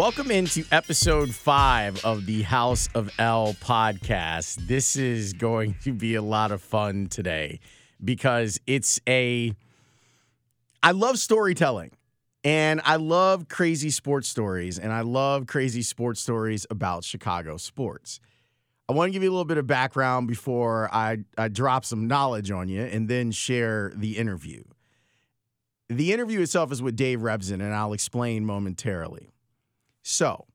Welcome into episode five of the House of L podcast. This is going to be a lot of fun today because it's a. I love storytelling and I love crazy sports stories and I love crazy sports stories about Chicago sports. I want to give you a little bit of background before I, I drop some knowledge on you and then share the interview. The interview itself is with Dave Revsine, and I'll explain momentarily. So,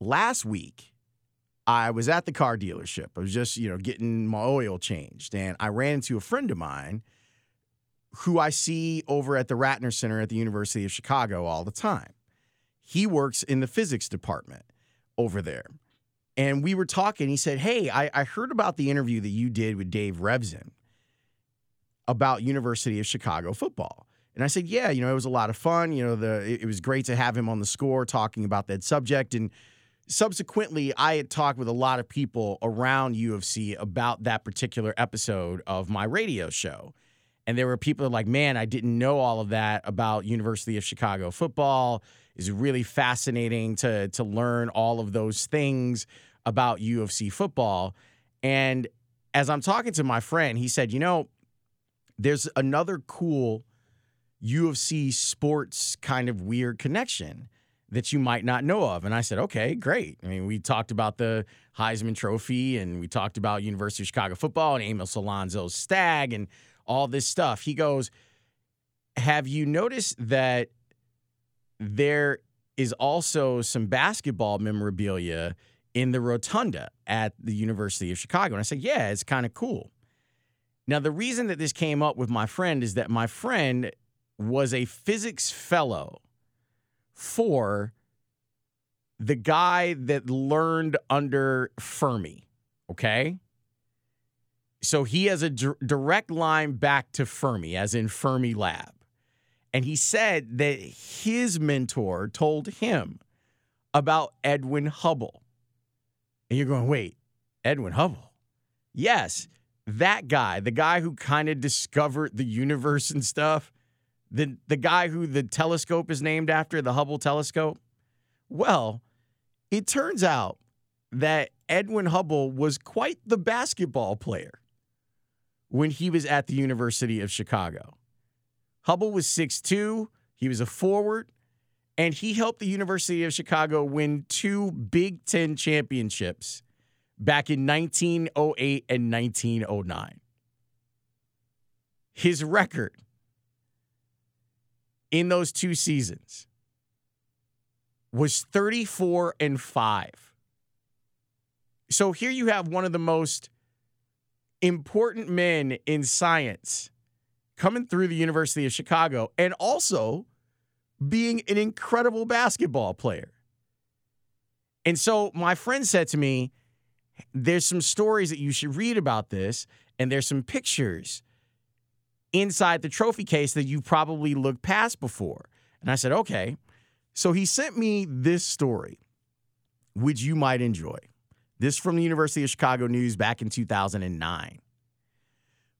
last week, I was at the car dealership. I was just, you know, getting my oil changed, and I ran into a friend of mine who I see over at the Ratner Center at the University of Chicago all the time. He works in the physics department over there. And we were talking. He said, Hey, I, I heard about the interview that you did with Dave Revsine about University of Chicago football. And I said, yeah, you know, it was a lot of fun. You know, the it, it was great to have him on the score talking about that subject. And subsequently, I had talked with a lot of people around U of C about that particular episode of my radio show. And there were people like, man, I didn't know all of that about University of Chicago football. It's really fascinating to to learn all of those things about U of C football. And as I'm talking to my friend, he said, you know, there's another cool U of C sports kind of weird connection that you might not know of. And I said, okay, great. I mean, we talked about the Heisman Trophy and we talked about University of Chicago football and Amos Alonzo Stagg and all this stuff. He goes, Have you noticed that there is also some basketball memorabilia in the rotunda at the University of Chicago? And I said, Yeah, it's kind of cool. Now, the reason that this came up with my friend is that my friend was a physics fellow for the guy that learned under Fermi. Okay. So he has a d- direct line back to Fermi, as in Fermilab. And he said that his mentor told him about Edwin Hubble. And you're going, wait, Edwin Hubble? Yes that guy, the guy who kind of discovered the universe and stuff, the the guy who the telescope is named after, the Hubble telescope. Well, it turns out that Edwin Hubble was quite the basketball player when he was at the University of Chicago. Hubble was 6'2, he was a forward, and he helped the University of Chicago win two Big Ten championships back in 1908 and 1909. His record in those two seasons was 34 and 5. So here you have one of the most important men in science coming through the University of Chicago and also being an incredible basketball player. And so my friend said to me, there's some stories that you should read about this, and there's some pictures inside the trophy case that you probably looked past before. And I said, okay. So he sent me this story, which you might enjoy. This from the University of Chicago News back in 2009.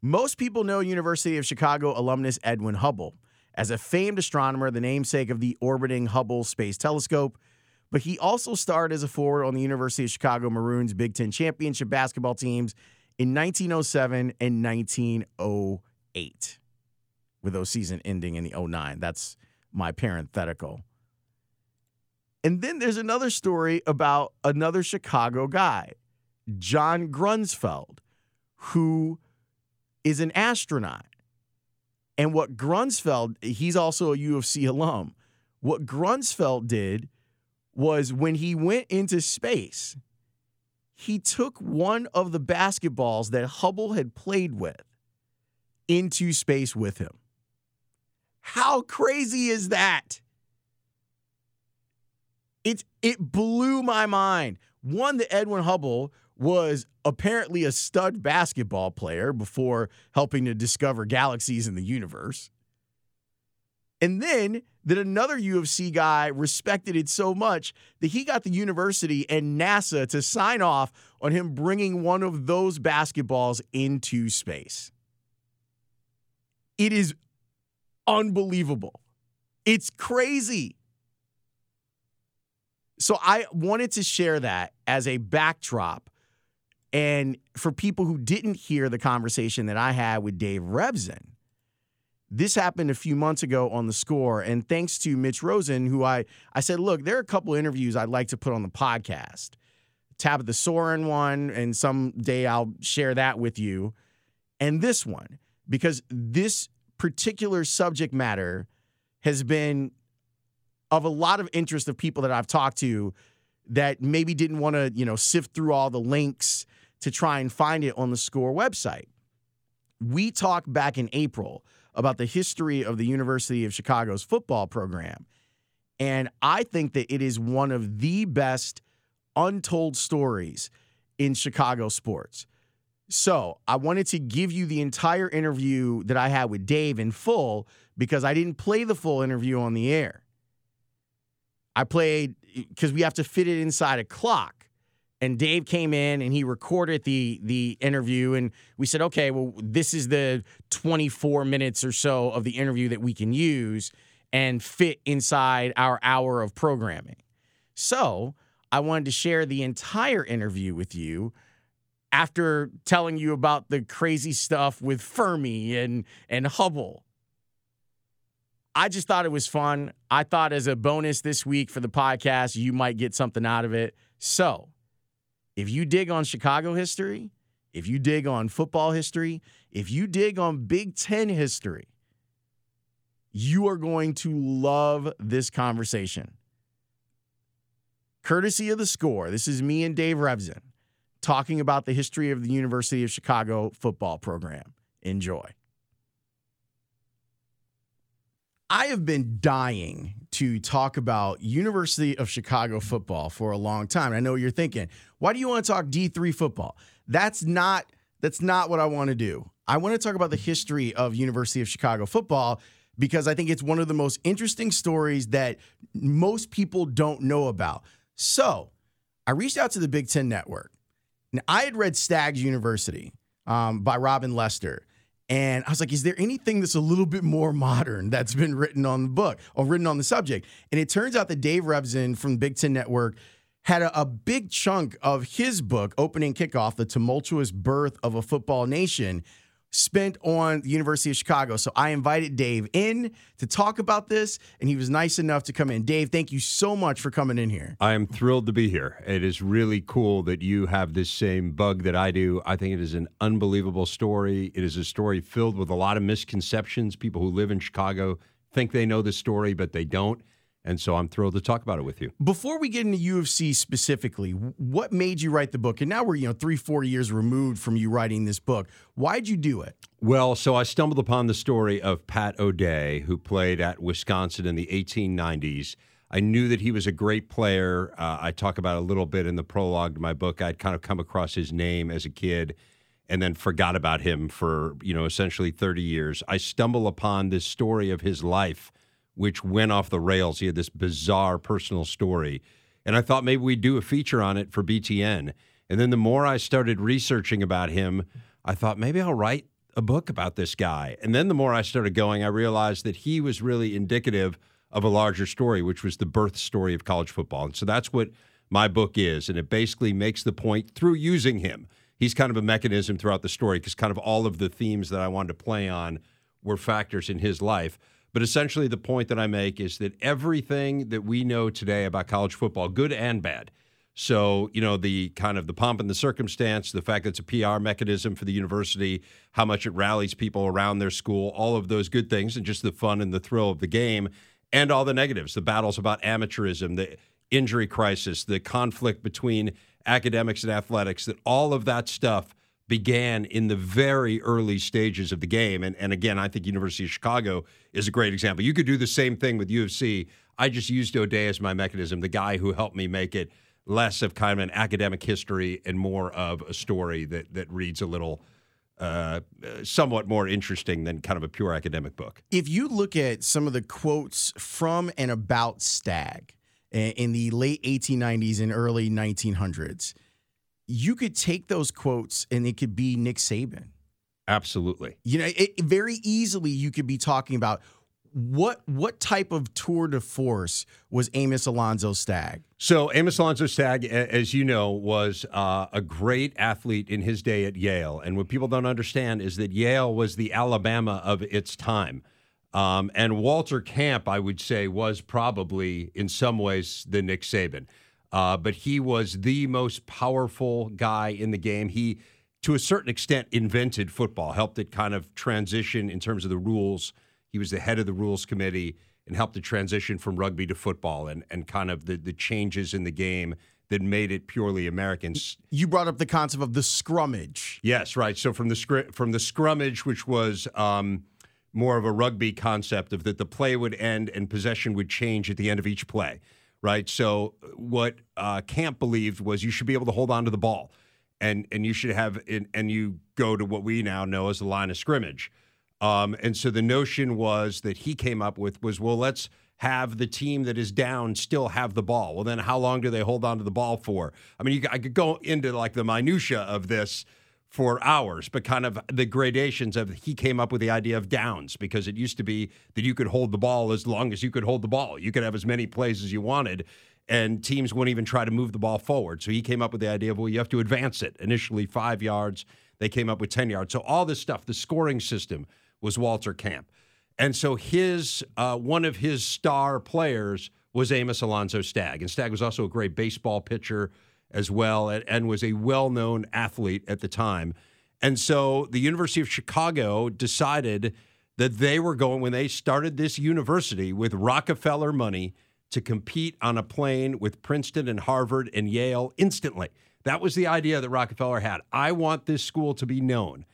Most people know University of Chicago alumnus Edwin Hubble as a famed astronomer, the namesake of the orbiting Hubble Space Telescope but he also starred as a forward on the University of Chicago Maroons Big Ten championship basketball teams in 1907 and 1908, with those season ending in the 09. That's my parenthetical. And then there's another story about another Chicago guy, John Grunsfeld, who is an astronaut. And what Grunsfeld, he's also a U of C alum. What Grunsfeld did was when he went into space, he took one of the basketballs that Hubble had played with into space with him. How crazy is that? It it blew my mind. One that Edwin Hubble was apparently a stud basketball player before helping to discover galaxies in the universe. And then that another U of C guy respected it so much that he got the university and NASA to sign off on him bringing one of those basketballs into space. It is unbelievable. It's crazy. So I wanted to share that as a backdrop. And for people who didn't hear the conversation that I had with Dave Revsine, this happened a few months ago on the score. And thanks to Mitch Rosen, who I, I said, look, there are a couple interviews I'd like to put on the podcast. Tabitha Soren one, and someday I'll share that with you. And this one, because this particular subject matter has been of a lot of interest of people that I've talked to that maybe didn't want to, you know, sift through all the links to try and find it on the score website. We talked back in April about the history of the University of Chicago's football program. And I think that it is one of the best untold stories in Chicago sports. So I wanted to give you the entire interview that I had with Dave in full because I didn't play the full interview on the air. I played because we have to fit it inside a clock. And Dave came in and he recorded the the interview, and we said, okay, well, this is the 24 minutes or so of the interview that we can use and fit inside our hour of programming. So I wanted to share the entire interview with you after telling you about the crazy stuff with Fermi and and Hubble. I just thought it was fun. I thought as a bonus this week for the podcast, you might get something out of it. So, if you dig on Chicago history, if you dig on football history, if you dig on Big Ten history, you are going to love this conversation. Courtesy of the score, this is me and Dave Revsine talking about the history of the University of Chicago football program. Enjoy. I have been dying to talk about University of Chicago football for a long time. I know you're thinking, why do you want to talk D3 football? That's not that's not what I want to do. I want to talk about the history of University of Chicago football because I think it's one of the most interesting stories that most people don't know about. So, I reached out to the Big 10 network. Now, I had read Stagg's University um, by Robin Lester. And I was like, is there anything that's a little bit more modern that's been written on the book or written on the subject? And it turns out that Dave Revsine from Big Ten Network had a, a, big chunk of his book, Opening Kickoff The Tumultuous Birth of a Football Nation, spent on the University of Chicago. So I invited Dave in to talk about this, and he was nice enough to come in. Dave, thank you so much for coming in here. I am thrilled to be here. It is really cool that you have this same bug that I do. I think it is an unbelievable story. It is a story filled with a lot of misconceptions. People who live in Chicago think they know the story, but they don't. And so I'm thrilled to talk about it with you. Before we get into U of C specifically, what made you write the book? And now we're, you know, three, four years removed from you writing this book. Why'd you do it? Well, so I stumbled upon the story of Pat O'Day, who played at Wisconsin in the 1890s. I knew that he was a great player. Uh, I talk about a little bit in the prologue to my book. I'd kind of come across his name as a kid and then forgot about him for, you know, essentially 30 years. I stumble upon this story of his life which went off the rails. He had this bizarre personal story. And I thought maybe we'd do a feature on it for BTN. And then the more I started researching about him, I thought maybe I'll write a book about this guy. And then the more I started going, I realized that he was really indicative of a larger story, which was the birth story of college football. And so that's what my book is. And it basically makes the point through using him. He's kind of a mechanism throughout the story because kind of all of the themes that I wanted to play on were factors in his life. But essentially, the point that I make is that everything that we know today about college football, good and bad, so, you know, the kind of the pomp and the circumstance, the fact that it's a PR mechanism for the university, how much it rallies people around their school, all of those good things, and just the fun and the thrill of the game, and all the negatives, the battles about amateurism, the injury crisis, the conflict between academics and athletics, that all of that stuff began in the very early stages of the game. And, and again, I think University of Chicago is a great example. You could do the same thing with U of C. I just used O'Day as my mechanism, the guy who helped me make it less of kind of an academic history and more of a story that, that reads a little uh, somewhat more interesting than kind of a pure academic book. If you look at some of the quotes from and about Stagg in the late 1890s and early 1900s, you could take those quotes and it could be Nick Saban. Absolutely. You know, it, very easily you could be talking about what what type of tour de force was Amos Alonzo Stagg? So Amos Alonzo Stagg, as you know, was uh, a great athlete in his day at Yale. And what people don't understand is that Yale was the Alabama of its time. Um, and Walter Camp, I would say, was probably in some ways the Nick Saban. Uh, but he was the most powerful guy in the game. He, to a certain extent, invented football, helped it kind of transition in terms of the rules he was the head of the rules committee and helped the transition from rugby to football and, and kind of the, the changes in the game that made it purely American. You brought up the concept of the scrummage. Yes, right. So from the scr- from the scrummage, which was um, more of a rugby concept of that the play would end and possession would change at the end of each play, right? So what uh, Camp believed was you should be able to hold on to the ball, and and you should have and you go to what we now know as the line of scrimmage. Um, and so the notion was that he came up with was, well, let's have the team that is down still have the ball. Well, then how long do they hold on to the ball for? I mean, you, I could go into like the minutia of this for hours, but kind of the gradations of he came up with the idea of downs because it used to be that you could hold the ball as long as you could hold the ball. You could have as many plays as you wanted, and teams wouldn't even try to move the ball forward. So he came up with the idea of well, you have to advance it. Initially five yards, they came up with ten yards. So all this stuff, the scoring system was Walter Camp. And so his uh, one of his star players was Amos Alonzo Stagg. And Stagg was also a great baseball pitcher as well and, and was a well-known athlete at the time. And so the University of Chicago decided that they were going when they started this university with Rockefeller money to compete on a plane with Princeton and Harvard and Yale instantly. That was the idea that Rockefeller had. I want this school to be known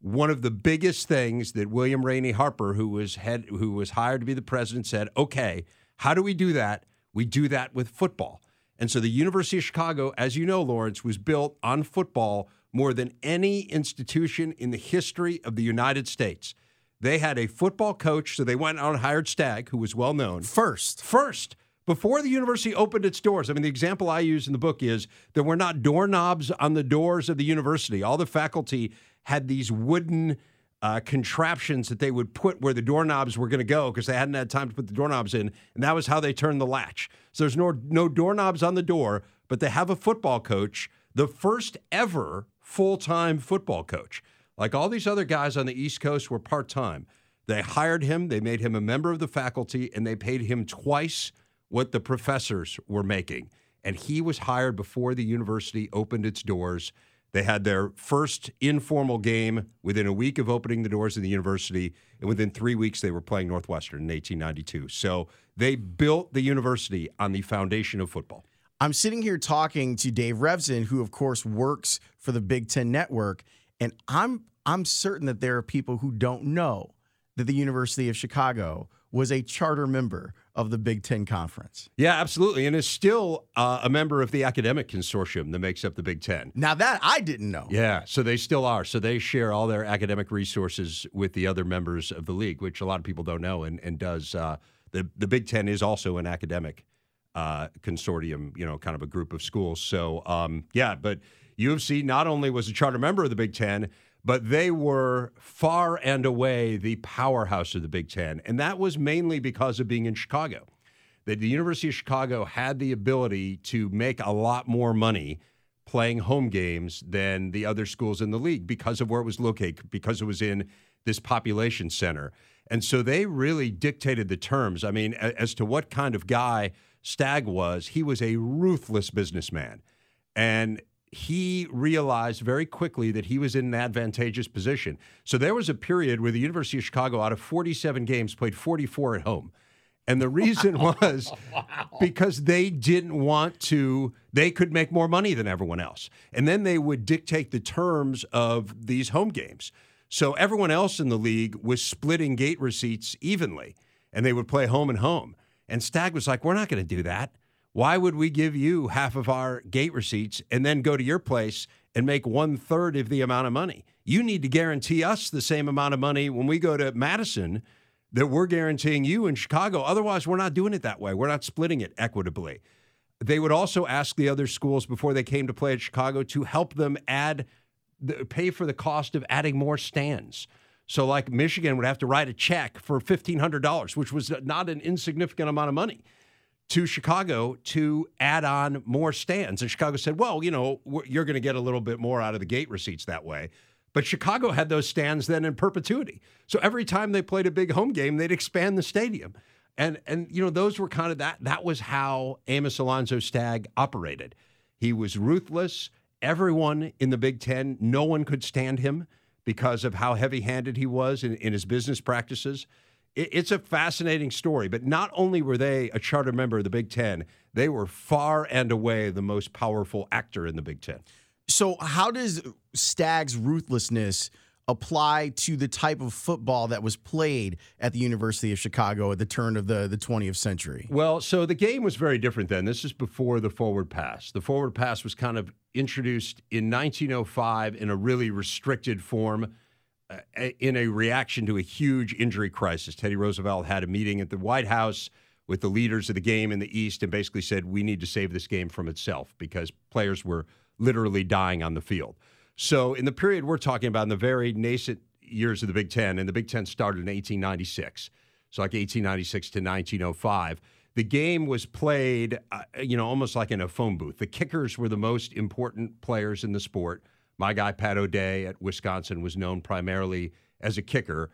one of the biggest things that William Rainey Harper, who was head, who was hired to be the president, said, "Okay, how do we do that? We do that with football." And so the University of Chicago, as you know, Lawrence, was built on football more than any institution in the history of the United States. They had a football coach, so they went out and hired Stagg, who was well known. First. First. Before the university opened its doors, I mean, the example I use in the book is there were not doorknobs on the doors of the university. All the faculty had these wooden uh, contraptions that they would put where the doorknobs were going to go because they hadn't had time to put the doorknobs in, and that was how they turned the latch. So there's no no doorknobs on the door, but they have a football coach, the first ever full time football coach. Like all these other guys on the East Coast were part time. They hired him, they made him a member of the faculty, and they paid him twice what the professors were making. And he was hired before the university opened its doors. They had their first informal game within a week of opening the doors of the university, and within three weeks, they were playing Northwestern in 1892. So they built the university on the foundation of football. I'm sitting here talking to Dave Revsine, who, of course, works for the Big Ten Network, and I'm I'm certain that there are people who don't know that the University of Chicago was a charter member of the Big Ten Conference. Yeah, absolutely. And is still uh, a member of the academic consortium that makes up the Big Ten. Now, that I didn't know. Yeah, so they still are. So they share all their academic resources with the other members of the league, which a lot of people don't know and, and does. Uh, the, the Big Ten is also an academic uh, consortium, you know, kind of a group of schools. So, um, yeah, but U of C not only was a charter member of the Big Ten, but they were far and away the powerhouse of the Big Ten. And that was mainly because of being in Chicago. That the University of Chicago had the ability to make a lot more money playing home games than the other schools in the league because of where it was located, because it was in this population center. And so they really dictated the terms. I mean, as to what kind of guy Stagg was, he was a ruthless businessman. And he realized very quickly that he was in an advantageous position. So there was a period where the University of Chicago, out of 47 games, played 44 at home. And the reason was wow. because they didn't want to, they could make more money than everyone else. And then they would dictate the terms of these home games. So everyone else in the league was splitting gate receipts evenly, and they would play home and home. And Stagg was like, We're not going to do that. Why would we give you half of our gate receipts and then go to your place and make one third of the amount of money? You need to guarantee us the same amount of money when we go to Madison that we're guaranteeing you in Chicago. Otherwise, we're not doing it that way. We're not splitting it equitably. They would also ask the other schools before they came to play at Chicago to help them add, pay for the cost of adding more stands. So, like Michigan would have to write a check for $1,500, which was not an insignificant amount of money to Chicago to add on more stands. And Chicago said, well, you know, you're going to get a little bit more out of the gate receipts that way. But Chicago had those stands then in perpetuity. So every time they played a big home game, they'd expand the stadium. And and you know, those were kind of that that was how Amos Alonzo Stagg operated. He was ruthless. Everyone in the Big Ten, no one could stand him because of how heavy-handed he was in, in his business practices. It, it's a fascinating story. But not only were they a charter member of the Big Ten, they were far and away the most powerful actor in the Big Ten. So, how does Stagg's ruthlessness apply to the type of football that was played at the University of Chicago at the turn of the, the 20th century? Well, so the game was very different then. This is before the forward pass. The forward pass was kind of introduced in 1905 in a really restricted form. In a reaction to a huge injury crisis, Teddy Roosevelt had a meeting at the White House with the leaders of the game in the East and basically said, We need to save this game from itself because players were literally dying on the field. So, in the period we're talking about, in the very nascent years of the Big Ten, and the Big Ten started in 1896, so like 1896 to 1905, the game was played, uh, you know, almost like in a phone booth. The kickers were the most important players in the sport. My guy, Pat O'Day at Wisconsin, was known primarily as a kicker.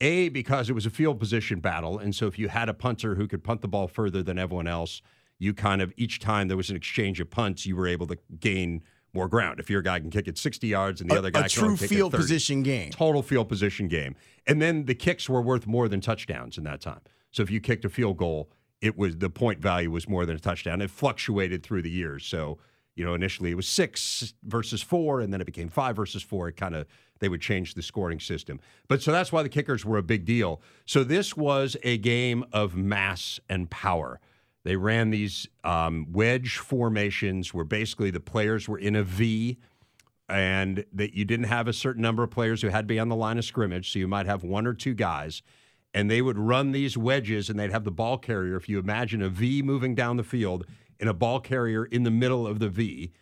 A, because it was a field position battle. And so if you had a punter who could punt the ball further than everyone else, you kind of each time there was an exchange of punts, you were able to gain more ground. If your guy can kick it 60 yards and the a, other guy a true field it 30, position game, total field position game. And then the kicks were worth more than touchdowns in that time. So if you kicked a field goal, it was the point value was more than a touchdown. It fluctuated through the years. So you know initially it was six versus four, and then it became five versus four. It kind of they would change the scoring system. But so that's why the kickers were a big deal. So this was a game of mass and power. They ran these um, wedge formations where basically the players were in a V and that you didn't have a certain number of players who had to be on the line of scrimmage. So you might have one or two guys. And they would run these wedges and they'd have the ball carrier. If you imagine a V moving down the field and a ball carrier in the middle of the V,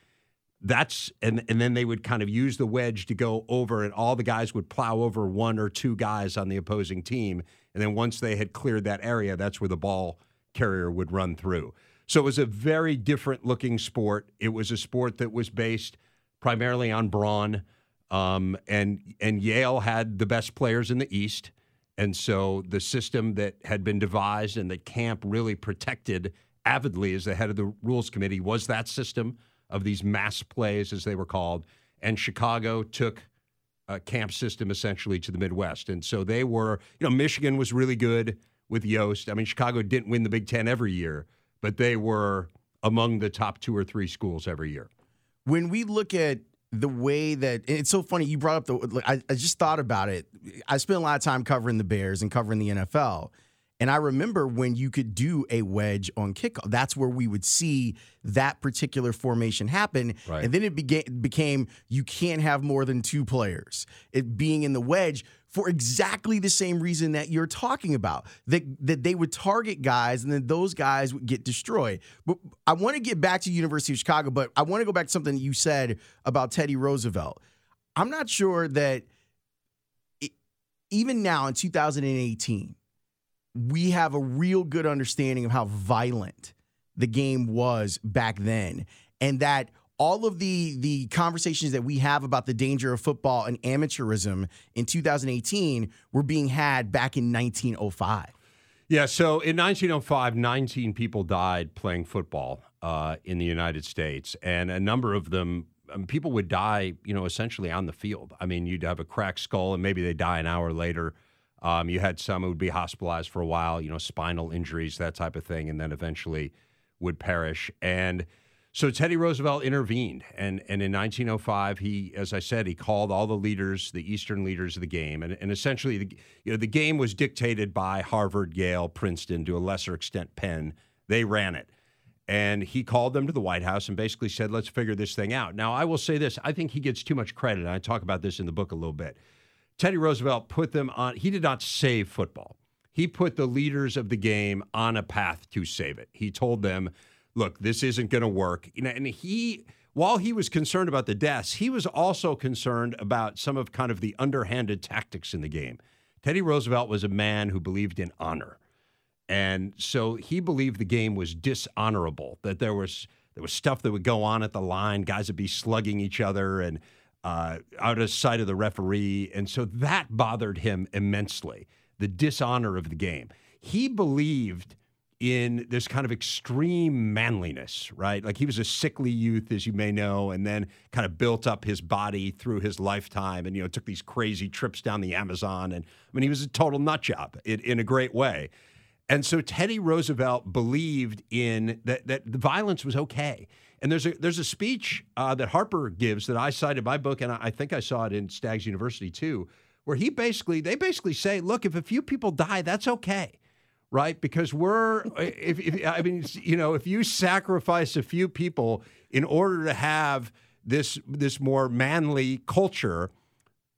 that's and and then they would kind of use the wedge to go over and all the guys would plow over one or two guys on the opposing team and then once they had cleared that area that's where the ball carrier would run through. So it was a very different looking sport. It was a sport that was based primarily on brawn. Um, and and Yale had the best players in the East. And so the system that had been devised and that Camp really protected avidly as the head of the rules committee was that system of these mass plays, as they were called. And Chicago took a camp system essentially to the Midwest. And so they were, you know, Michigan was really good with Yost. I mean, Chicago didn't win the Big Ten every year, but they were among the top two or three schools every year. When we look at the way that it's so funny, you brought up the, I, I just thought about it. I spent a lot of time covering the Bears and covering the NFL. And I remember when you could do a wedge on kickoff, that's where we would see that particular formation happen. Right. And then it began, became you can't have more than two players. It being in the wedge for exactly the same reason that you're talking about. That that they would target guys and then those guys would get destroyed. But I want to get back to University of Chicago, but I want to go back to something you said about Teddy Roosevelt. I'm not sure that it, even now in 2018 we have a real good understanding of how violent the game was back then and that all of the the conversations that we have about the danger of football and amateurism in 2018 were being had back in 1905. Yeah, so in 1905, 19 people died playing football uh, in the United States, and a number of them, um, people would die, you know, essentially on the field. I mean, you'd have a cracked skull, and maybe they die an hour later. Um, you had some who would be hospitalized for a while, you know, spinal injuries, that type of thing, and then eventually would perish. And so Teddy Roosevelt intervened, and and in 1905, he, as I said, he called all the leaders, the Eastern leaders of the game, and and essentially, the, you know, the game was dictated by Harvard, Yale, Princeton, to a lesser extent, Penn. They ran it. And he called them to the White House and basically said, let's figure this thing out. Now, I will say this I think he gets too much credit. And I talk about this in the book a little bit. Teddy Roosevelt put them on, he did not save football. He put the leaders of the game on a path to save it. He told them, look, this isn't going to work. And he, while he was concerned about the deaths, he was also concerned about some of kind of the underhanded tactics in the game. Teddy Roosevelt was a man who believed in honor. And so he believed the game was dishonorable, that there was there was stuff that would go on at the line, guys would be slugging each other and uh, out of sight of the referee. And so that bothered him immensely, the dishonor of the game. He believed in this kind of extreme manliness, right? Like he was a sickly youth, as you may know, and then kind of built up his body through his lifetime and, you know, took these crazy trips down the Amazon. And I mean, he was a total nut job in, in a great way. And so Teddy Roosevelt believed in that that the violence was okay. And there's a there's a speech uh, that Harper gives that I cited in my book, and I think I saw it in Stagg's University too, where he basically they basically say, look, if a few people die, that's okay, right? Because we're if, if I mean you know if you sacrifice a few people in order to have this this more manly culture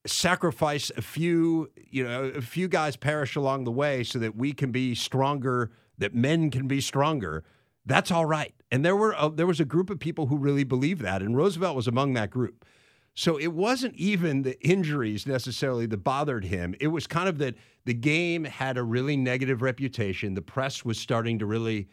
sacrifice a few, you know, a few guys perish along the way so that we can be stronger, that men can be stronger. That's all right. And there were a, there was a group of people who really believed that, and Roosevelt was among that group. So it wasn't even the injuries necessarily that bothered him. It was kind of that the game had a really negative reputation. The press was starting to really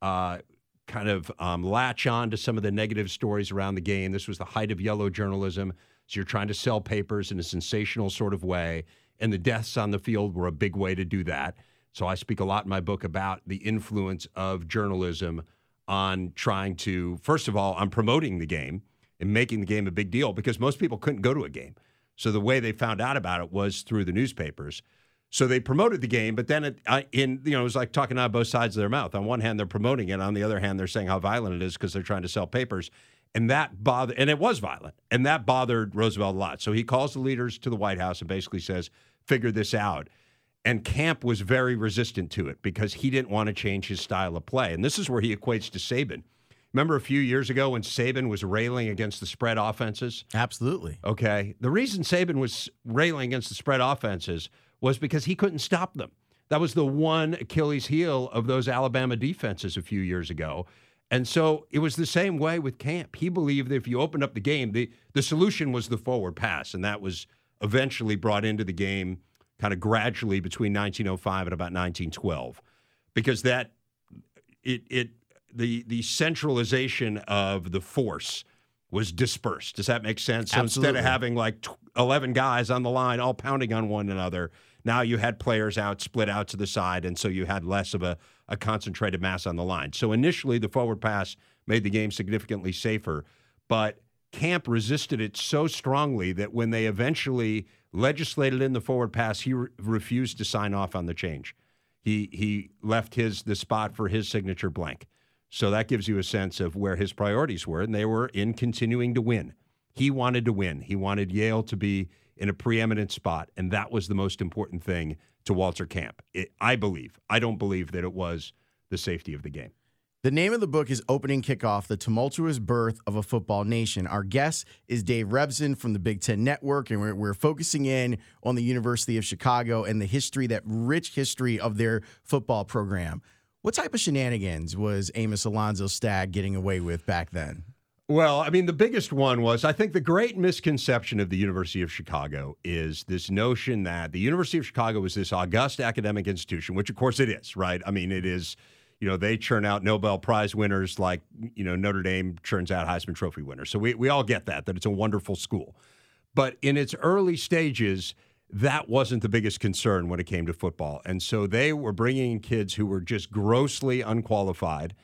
uh, kind of um, latch on to some of the negative stories around the game. This was the height of yellow journalism. So you're trying to sell papers in a sensational sort of way. And the deaths on the field were a big way to do that. So I speak a lot in my book about the influence of journalism on trying to, first of all, on promoting the game and making the game a big deal because most people couldn't go to a game. So the way they found out about it was through the newspapers. So they promoted the game, but then it, I, in you know it was like talking out of both sides of their mouth. On one hand, they're promoting it. On the other hand, they're saying how violent it is because they're trying to sell papers and that bothered and it was violent and that bothered roosevelt a lot so he calls the leaders to the white house and basically says figure this out and camp was very resistant to it because he didn't want to change his style of play. And this is where he equates to saban. Remember a few years ago when saban was railing against the spread offenses? Absolutely. Okay. The reason saban was railing against the spread offenses was because he couldn't stop them. That was the one achilles heel of those alabama defenses a few years ago. And so it was the same way with Camp. He believed that if you opened up the game, the, the solution was the forward pass. And that was eventually brought into the game kind of gradually between 1905 and about 1912. Because that, it, it, the, the centralization of the force was dispersed. Does that make sense? So Absolutely. instead of having like 11 guys on the line all pounding on one another, now you had players out, split out to the side, and so you had less of a, a concentrated mass on the line. So initially, the forward pass made the game significantly safer, but Camp resisted it so strongly that when they eventually legislated in the forward pass, he re- refused to sign off on the change. He he left his the spot for his signature blank. So that gives you a sense of where his priorities were, and they were in continuing to win. He wanted to win. He wanted Yale to be in a preeminent spot, and that was the most important thing to Walter Camp. It, I believe. I don't believe that it was the safety of the game. The name of the book is Opening Kickoff The Tumultuous Birth of a Football Nation. Our guest is Dave Revsine from the Big Ten Network, and we're, we're, focusing in on the University of Chicago and the history, that rich history of their football program. What type of shenanigans was Amos Alonzo Stagg getting away with back then? Well, I mean, the biggest one was I think the great misconception of the University of Chicago is this notion that the University of Chicago is this august academic institution, which of course it is, right? I mean, it is, you know, they churn out Nobel Prize winners like, you know, Notre Dame churns out Heisman Trophy winners. So we, we all get that, that it's a wonderful school. But in its early stages, that wasn't the biggest concern when it came to football. And so they were bringing in kids who were just grossly unqualified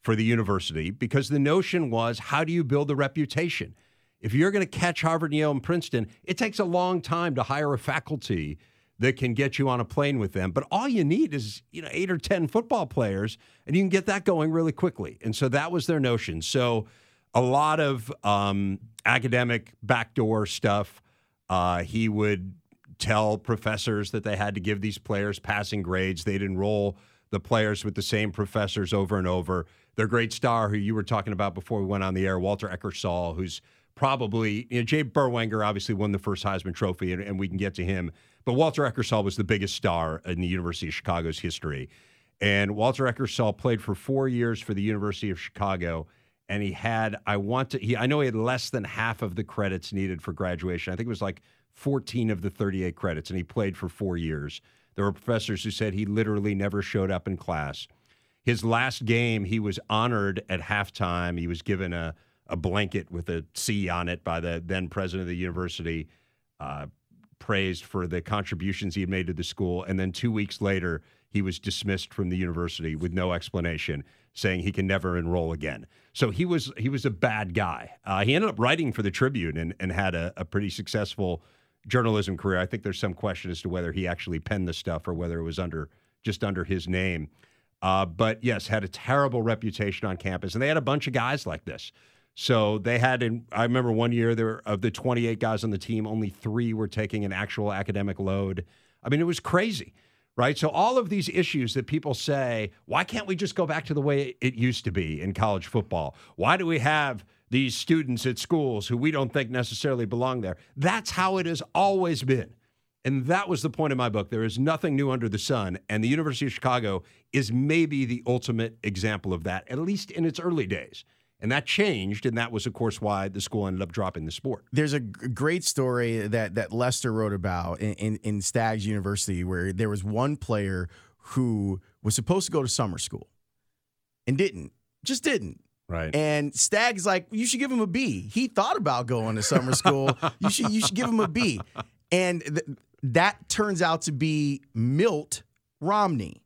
for the university because the notion was how do you build a reputation? If you're going to catch Harvard, Yale, and Princeton, it takes a long time to hire a faculty that can get you on a plane with them. But all you need is, you know, eight or 10 football players, and you can get that going really quickly. And so that was their notion. So a lot of um, academic backdoor stuff. Uh, he would tell professors that they had to give these players passing grades. They'd enroll the players with the same professors over and over their great star, who you were talking about before we went on the air, Walter Eckersall, who's probably, you know, Jay Berwanger obviously won the first Heisman Trophy, and, and we can get to him. But Walter Eckersall was the biggest star in the University of Chicago's history. And Walter Eckersall played for four years for the University of Chicago. and he had I want to he I know he had less than half of the credits needed for graduation. I think it was like 14 of the 38 credits, and he played for four years. There were professors who said he literally never showed up in class. His last game, he was honored at halftime. He was given a, a blanket with a C on it by the then president of the university, uh, praised for the contributions he had made to the school. And then two weeks later, he was dismissed from the university with no explanation, saying he can never enroll again. So he was he was a bad guy. Uh, he ended up writing for the Tribune and, and had a, a pretty successful journalism career. I think there's some question as to whether he actually penned the stuff or whether it was under just under his name. Uh, but yes, had a terrible reputation on campus, and they had a bunch of guys like this. So they had, in, I remember one year there of the 28 guys on the team, only three were taking an actual academic load. I mean, it was crazy, right? So all of these issues that people say, why can't we just go back to the way it used to be in college football? Why do we have these students at schools who we don't think necessarily belong there? That's how it has always been. And that was the point of my book. There is nothing new under the sun. And the University of Chicago is maybe the ultimate example of that, at least in its early days. And that changed, and that was, of course, why the school ended up dropping the sport. There's a great story that that Lester wrote about in, in, in Stagg's University, where there was one player who was supposed to go to summer school and didn't, just didn't. Right. And Stagg's like, you should give him a B. He thought about going to summer school. you should you should give him a B. And th- that turns out to be Milt Romney,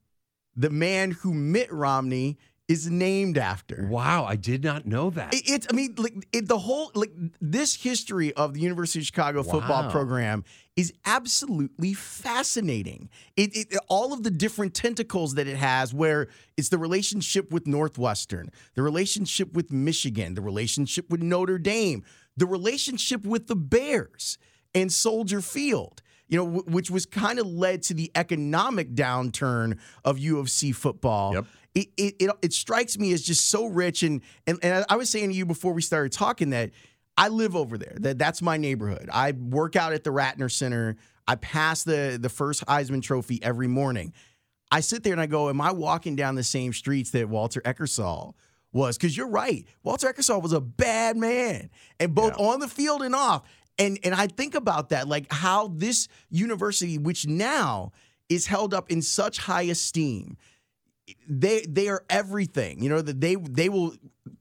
the man who Mitt Romney is named after. Wow, I did not know that. It, it's, I mean, like it, the whole like this history of the University of Chicago football program is absolutely fascinating. It, it all of the different tentacles that it has, where it's the relationship with Northwestern, the relationship with Michigan, the relationship with Notre Dame, the relationship with the Bears and Soldier Field. You know, wh- which was kind of led to the economic downturn of U of C football Yep. it, it, it, it strikes me as just so rich and, and and I was saying to you before we started talking that I live over there. That that's my neighborhood. I work out at the Ratner Center. I pass the the first Heisman Trophy every morning. I sit there and I go, Am I walking down the same streets that Walter Eckersall was? Because you're right. Walter Eckersall was a bad man. And both on the field and off. And and I think about that, like how this university, which now is held up in such high esteem, they they are everything. You know that they they will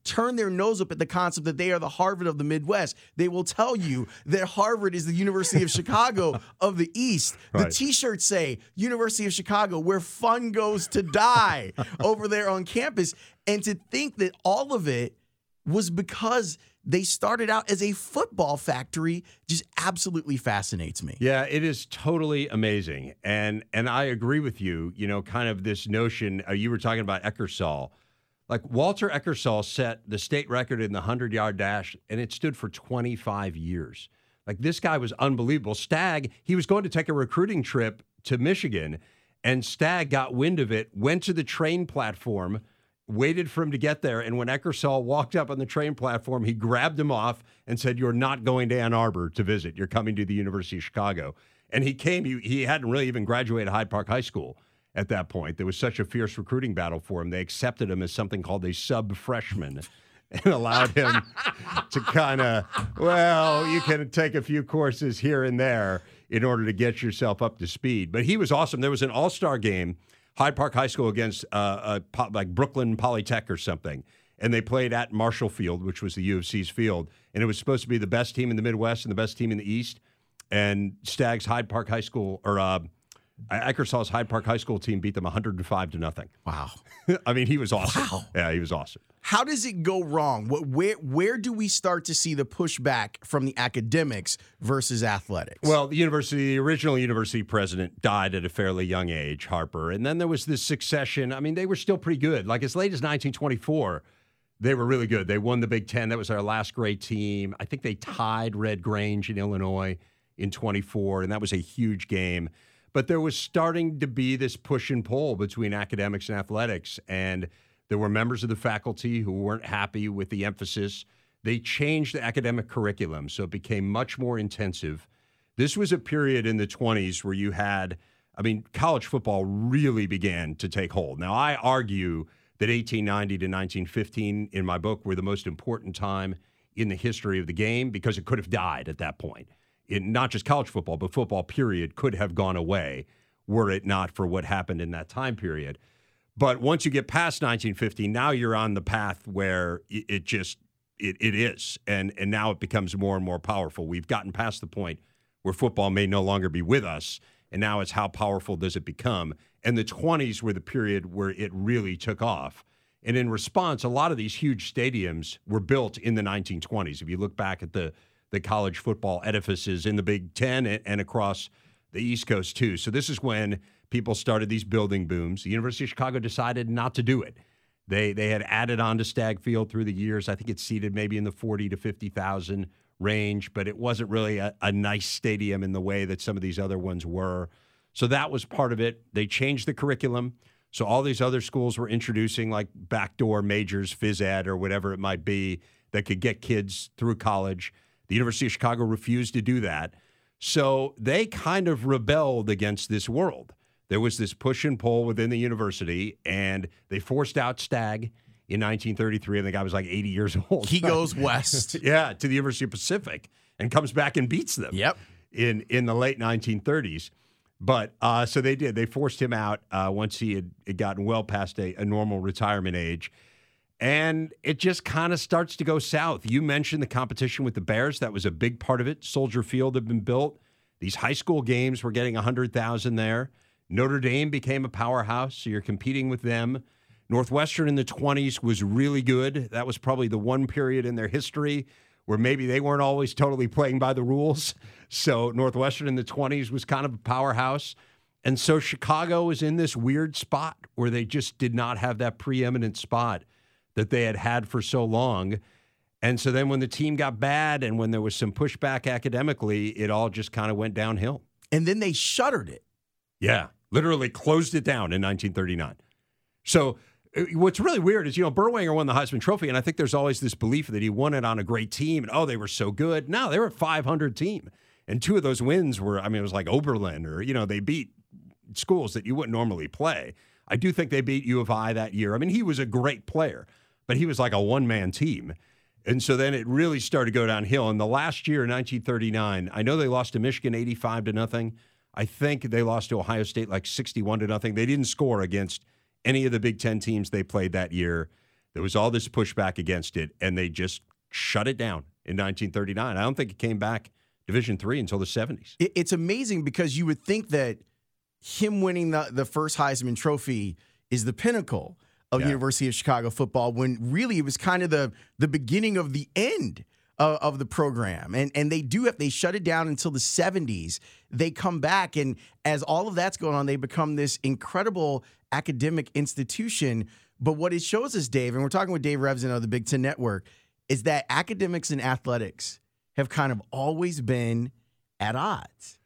turn their nose up at the concept that they are the Harvard of the Midwest. They will tell you that Harvard is the University of Chicago of the East. The Right. T-shirts say University of Chicago, where fun goes to die, over there on campus. And to think that all of it was because they started out as a football factory just absolutely fascinates me. Yeah, it is totally amazing, and and I agree with you. You know, kind of this notion. Uh, you were talking about Eckersall, like Walter Eckersall set the state record in the hundred yard dash, and it stood for 25 years. Like this guy was unbelievable. Stagg, he was going to take a recruiting trip to Michigan, and Stagg got wind of it, went to the train platform, waited for him to get there. And when Eckersall walked up on the train platform, he grabbed him off and said, You're not going to Ann Arbor to visit. You're coming to the University of Chicago. And he came, he, he hadn't really even graduated Hyde Park High School at that point. There was such a fierce recruiting battle for him. They accepted him as something called a sub freshman. And allowed him to kind of, well, you can take a few courses here and there in order to get yourself up to speed. But he was awesome. There was an all star game, Hyde Park High School against uh, uh, po- like Brooklyn Polytech or something. And they played at Marshall Field, which was the U of C's field. And it was supposed to be the best team in the Midwest and the best team in the East. And Stagg's Hyde Park High School, or uh, Eckersall's Hyde Park High School team beat them 105 to nothing. Wow. I mean, he was awesome. Wow. Yeah, he was awesome. How does it go wrong? What, where where do we start to see the pushback from the academics versus athletics? Well, the university, the original university president died at a fairly young age, Harper. And then there was this succession. I mean, they were still pretty good. Like as late as 1924, they were really good. They won the Big Ten. That was our last great team. I think they tied Red Grange in Illinois in 24, and that was a huge game. But there was starting to be this push and pull between academics and athletics. And there were members of the faculty who weren't happy with the emphasis. They changed the academic curriculum, so it became much more intensive. This was a period in the 20s where you had, I mean, college football really began to take hold. Now, I argue that 1890 to 1915 in my book were the most important time in the history of the game because it could have died at that point. In not just college football, but football period could have gone away were it not for what happened in that time period. But once you get past 1950, now you're on the path where it just it, it is, and and now it becomes more and more powerful. We've gotten past the point where football may no longer be with us, and now it's how powerful does it become? And the 20s were the period where it really took off. And in response, a lot of these huge stadiums were built in the 1920s. If you look back at the the college football edifices in the Big Ten and, and across the East Coast too. So this is when people started these building booms. The University of Chicago decided not to do it. They they had added on to Stagg Field through the years. I think it's seated maybe in the 40 to 50,000 range, but it wasn't really a, a nice stadium in the way that some of these other ones were. So that was part of it. They changed the curriculum. So all these other schools were introducing like backdoor majors, phys ed, or whatever it might be that could get kids through college. The University of Chicago refused to do that. So they kind of rebelled against this world. There was this push and pull within the university, and they forced out Stagg in 1933, and the guy was like 80 years old. He goes west. yeah, to the University of Pacific and comes back and beats them. Yep. In in the late 1930s. But uh, so they did. They forced him out uh, once he had, had, gotten well past a, a normal retirement age. And it just kind of starts to go south. You mentioned the competition with the Bears. That was a big part of it. Soldier Field had been built. These high school games were getting 100,000 there. Notre Dame became a powerhouse, so you're competing with them. Northwestern in the 20s was really good. That was probably the one period in their history where maybe they weren't always totally playing by the rules. So Northwestern in the 20s was kind of a powerhouse. And so Chicago was in this weird spot where they just did not have that preeminent spot that they had had for so long. And so then when the team got bad and when there was some pushback academically, it all just kind of went downhill. And then they shuttered it. Yeah, literally closed it down in 1939. So uh, what's really weird is, you know, Berwanger won the Heisman Trophy, and I think there's always this belief that he won it on a great team, and oh, they were so good. No, they were a 500 team, and two of those wins were, I mean, it was like Oberlin, or you know, they beat schools that you wouldn't normally play. I do think they beat U of I that year. I mean, he was a great player, but he was like a one man team. And so then it really started to go downhill. In the last year, 1939, I know they lost to Michigan 85 to nothing. I think they lost to Ohio State like 61 to nothing. They didn't score against any of the Big Ten teams they played that year. There was all this pushback against it, and they just shut it down in 1939. I don't think it came back Division three until the 70s. It's amazing because you would think that him winning the, the first Heisman Trophy is the pinnacle of yeah. University of Chicago football when really it was kind of the the beginning of the end of, of, the program. And and they do have they shut it down until the 70s. They come back and as all of that's going on, they become this incredible academic institution. But what it shows us, Dave, and we're talking with Dave Revsine of the Big Ten Network, is that academics and athletics have kind of always been at odds.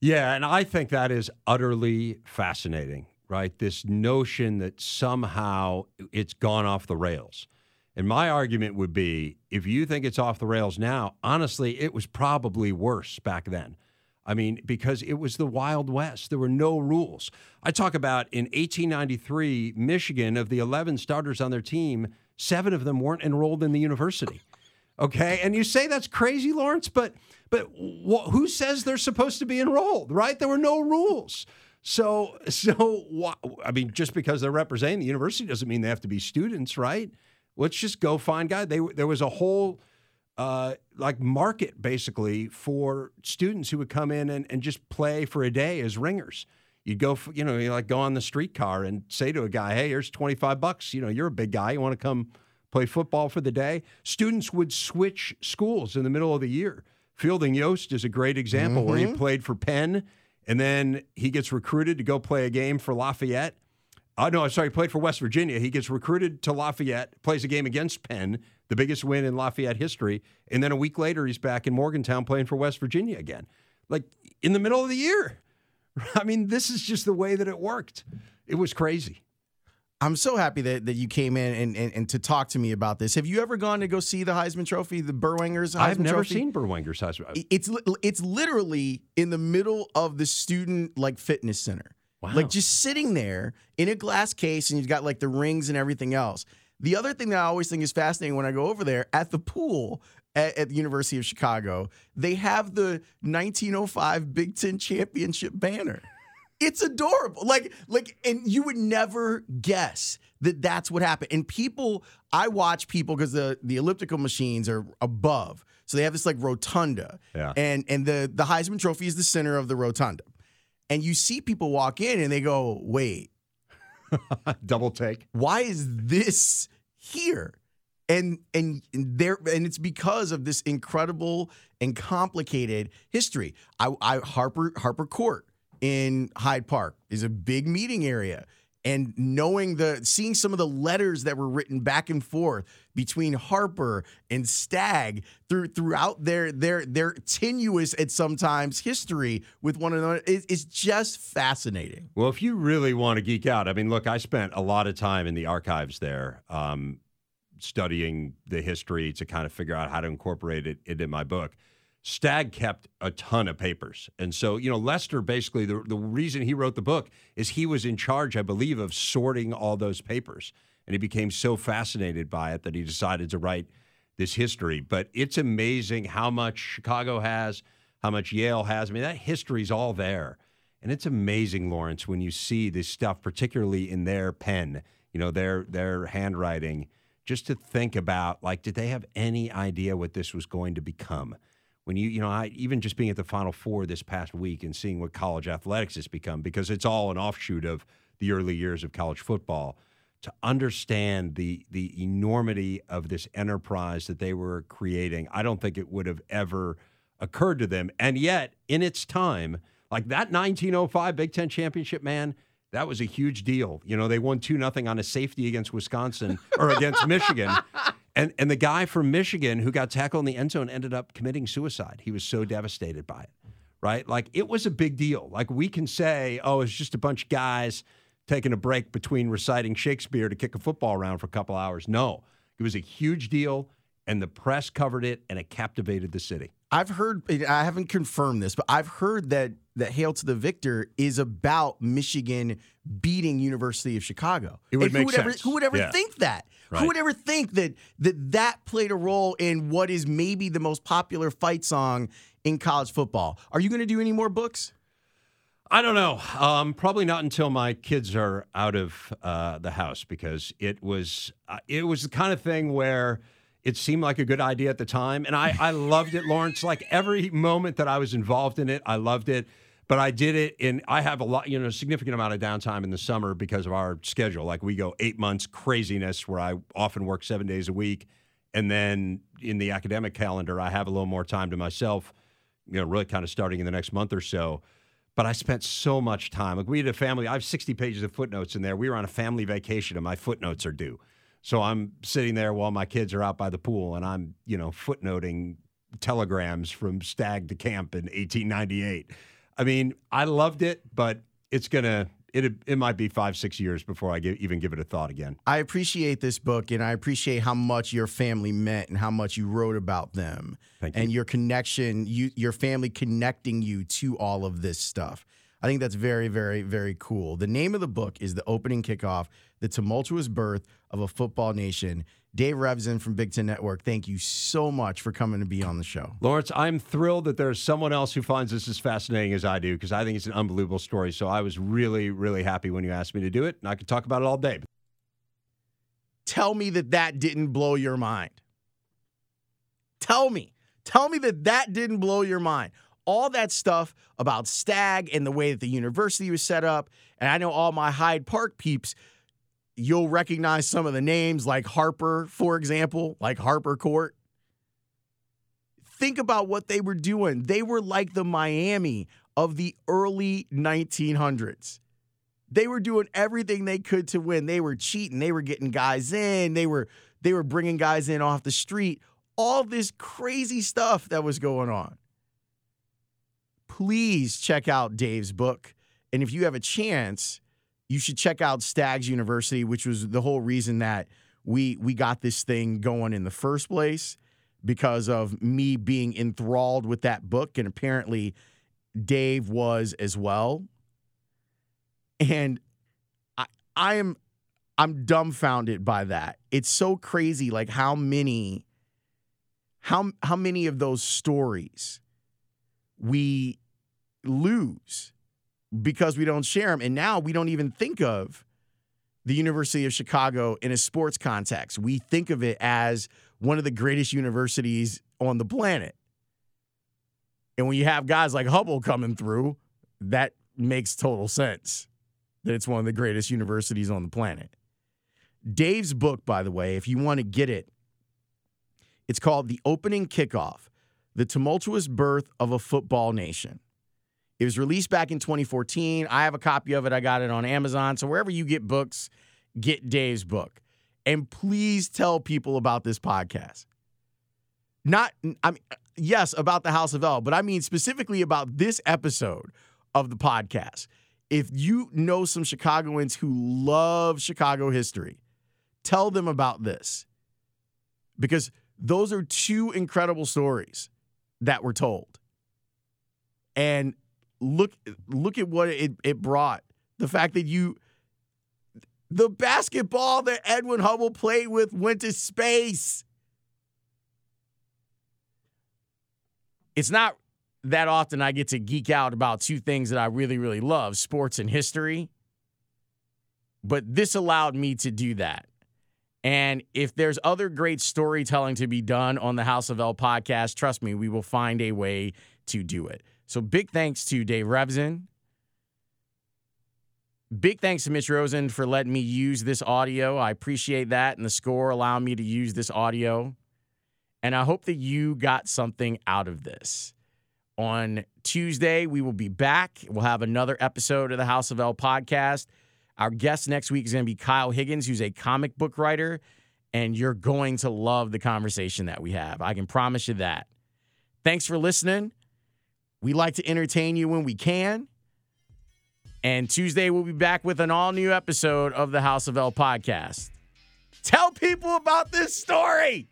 Yeah, and I think that is utterly fascinating right? This notion that somehow it's gone off the rails. And my argument would be if you think it's off the rails now, honestly, it was probably worse back then. I mean, because it was the Wild West. There were no rules. I talk about in 1893, Michigan, of the 11 starters on their team, seven of them weren't enrolled in the university. Okay. And you say that's crazy, Lawrence, but but wh- who says they're supposed to be enrolled, right? There were no rules. So, so I mean, just because they're representing the university doesn't mean they have to be students, right? Let's just go find guys. They there was a whole uh, like market basically for students who would come in and, and just play for a day as ringers. You'd go, for, you know, you like go on the streetcar and say to a guy, "Hey, here's twenty five bucks. You know, you're a big guy. You want to come play football for the day?" Students would switch schools in the middle of the year. Fielding Yost is a great example mm-hmm. where he mm-hmm. played for Penn and then he gets recruited to go play a game for Lafayette. Oh, no, I'm sorry, he played for West Virginia. He gets recruited to Lafayette, plays a game against Penn, the biggest win in Lafayette history. And then a week later, he's back in Morgantown playing for West Virginia again. Like in the middle of the year. I mean, this is just the way that it worked. It was crazy. I'm so happy that, that you came in and, and, and, to talk to me about this. Have you ever gone to go see the Heisman Trophy, the Berwangers Heisman I've never Trophy? seen Berwanger's Heisman. It's it's literally in the middle of the student like fitness center. Wow. Like just sitting there in a glass case and you've got like the rings and everything else. The other thing that I always think is fascinating when I go over there at the pool at, at the University of Chicago, they have the 1905 Big Ten championship banner. It's adorable. Like, like, and you would never guess that that's what happened. And people, I watch people because the the elliptical machines are above, so they have this like rotunda, Yeah. and and the the Heisman Trophy is the center of the rotunda, and you see people walk in and they go, wait, Double take. why is this here? And and there and it's because of this incredible and complicated history. I, I Harper Harper Court in Hyde Park is a big meeting area. And knowing the seeing some of the letters that were written back and forth between Harper and Stagg through throughout their their their tenuous at sometimes history with one another is, is just fascinating. Well, if you really want to geek out, I mean, look, I spent a lot of time in the archives there, um, studying the history to kind of figure out how to incorporate it into my book. Stagg kept a ton of papers. And so, you know, Lester basically, the, the reason he wrote the book is he was in charge, I believe, of sorting all those papers. And he became so fascinated by it that he decided to write this history. But it's amazing how much Chicago has, how much Yale has. I mean, that history's all there. And it's amazing, Lawrence, when you see this stuff, particularly in their pen, you know, their their handwriting, just to think about like, did they have any idea what this was going to become? When you, you know, I even just being at the Final Four this past week and seeing what college athletics has become, because it's all an offshoot of the early years of college football. To understand the the enormity of this enterprise that they were creating, I don't think it would have ever occurred to them. And yet, in its time, like that 1905 Big Ten championship, man, that was a huge deal. You know, they won two nothing on a safety against Wisconsin or against Michigan. And and the guy from Michigan who got tackled in the end zone ended up committing suicide. He was so devastated by it. Right? Like it was a big deal. Like we can say, oh, it's just a bunch of guys taking a break between reciting Shakespeare to kick a football around for a couple hours. No. It was a huge deal and the press covered it and it captivated the city. I've heard I haven't confirmed this, but I've heard that that Hail to the Victor is about Michigan beating University of Chicago. It would And make who would ever sense. who would ever Yeah. think that? Right. Who would ever think that that that played a role in what is maybe the most popular fight song in college football? Are you going to do any more books? I don't know. Um, probably not until my kids are out of uh, the house because it was uh, it was the kind of thing where it seemed like a good idea at the time, and I I loved it, Lawrence. Like every moment that I was involved in it, I loved it. But I did it in. I have a lot, you know, a significant amount of downtime in the summer because of our schedule. Like we go eight months craziness where I often work seven days a week, and then in the academic calendar, I have a little more time to myself. You know, really kind of starting in the next month or so but I spent so much time. Like we had a family. I have 60 pages of footnotes in there. We were on a family vacation, and my footnotes are due. So I'm sitting there while my kids are out by the pool, and I'm you know footnoting telegrams from Stagg to camp in 1898. I mean, I loved it, but it's gonna it it might be five six years before I give, even give it a thought again. I appreciate this book and I appreciate how much your family meant and how much you wrote about them Thank you. and your connection, you your family connecting you to all of this stuff. I think that's very, very, very cool. The name of the book is The Opening Kickoff, The Tumultuous Birth of a Football Nation. Dave Revsine from Big Ten Network, thank you so much for coming to be on the show. Lawrence, I'm thrilled that there's someone else who finds this as fascinating as I do because I think it's an unbelievable story. So I was really, really happy when you asked me to do it, and I could talk about it all day. tell me that that didn't blow your mind. Tell me. Tell me that that didn't blow your mind. All that stuff about Stagg and the way that the university was set up. And I know all my Hyde Park peeps, you'll recognize some of the names like Harper, for example, like Harper Court. Think about what they were doing. They were like the Miami of the early 1900s they were doing everything they could to win. They were cheating. They were getting guys in. They were they were bringing guys in off the street. All this crazy stuff that was going on. Please check out Dave's book, and if you have a chance, you should check out Stagg's University, which was the whole reason that we we got this thing going in the first place because of me being enthralled with that book, and apparently Dave was as well. And I I am I'm dumbfounded by that. It's so crazy like how many how how many of those stories we lose because we don't share them and now we don't even think of the University of Chicago in a sports context. We think of it as one of the greatest universities on the planet. And when you have guys like Hubble coming through, that makes total sense that it's one of the greatest universities on the planet. Dave's book, by the way, if you want to get it, it's called The Opening Kickoff The Tumultuous Birth of a Football Nation. It was released back in 2014. I have a copy of it. I got it on Amazon. So wherever you get books, get Dave's book. And please tell people about this podcast. Not, I mean, yes, about the House of L, but I mean specifically about this episode of the podcast. If you know some Chicagoans who love Chicago history, tell them about this because those are two incredible stories that were told. And look look at what it, it brought. The fact that you the basketball that Edwin Hubble played with went to space. It's not that often I get to geek out about two things that I really, really love sports and history. But this allowed me to do that. And if there's other great storytelling to be done on the House of L podcast, trust me, we will find a way to do it. So big thanks to Dave Revsine. Big thanks to Mitch Rosen for letting me use this audio. I appreciate that and the score allowing me to use this audio. And I hope that you got something out of this. On Tuesday, we will be back. We'll have another episode of the House of L podcast. Our guest next week is going to be Kyle Higgins, who's a comic book writer, and you're going to love the conversation that we have. I can promise you that. Thanks for listening. We like to entertain you when we can. And Tuesday, we'll be back with an all new episode of the House of L podcast. Tell people about this story.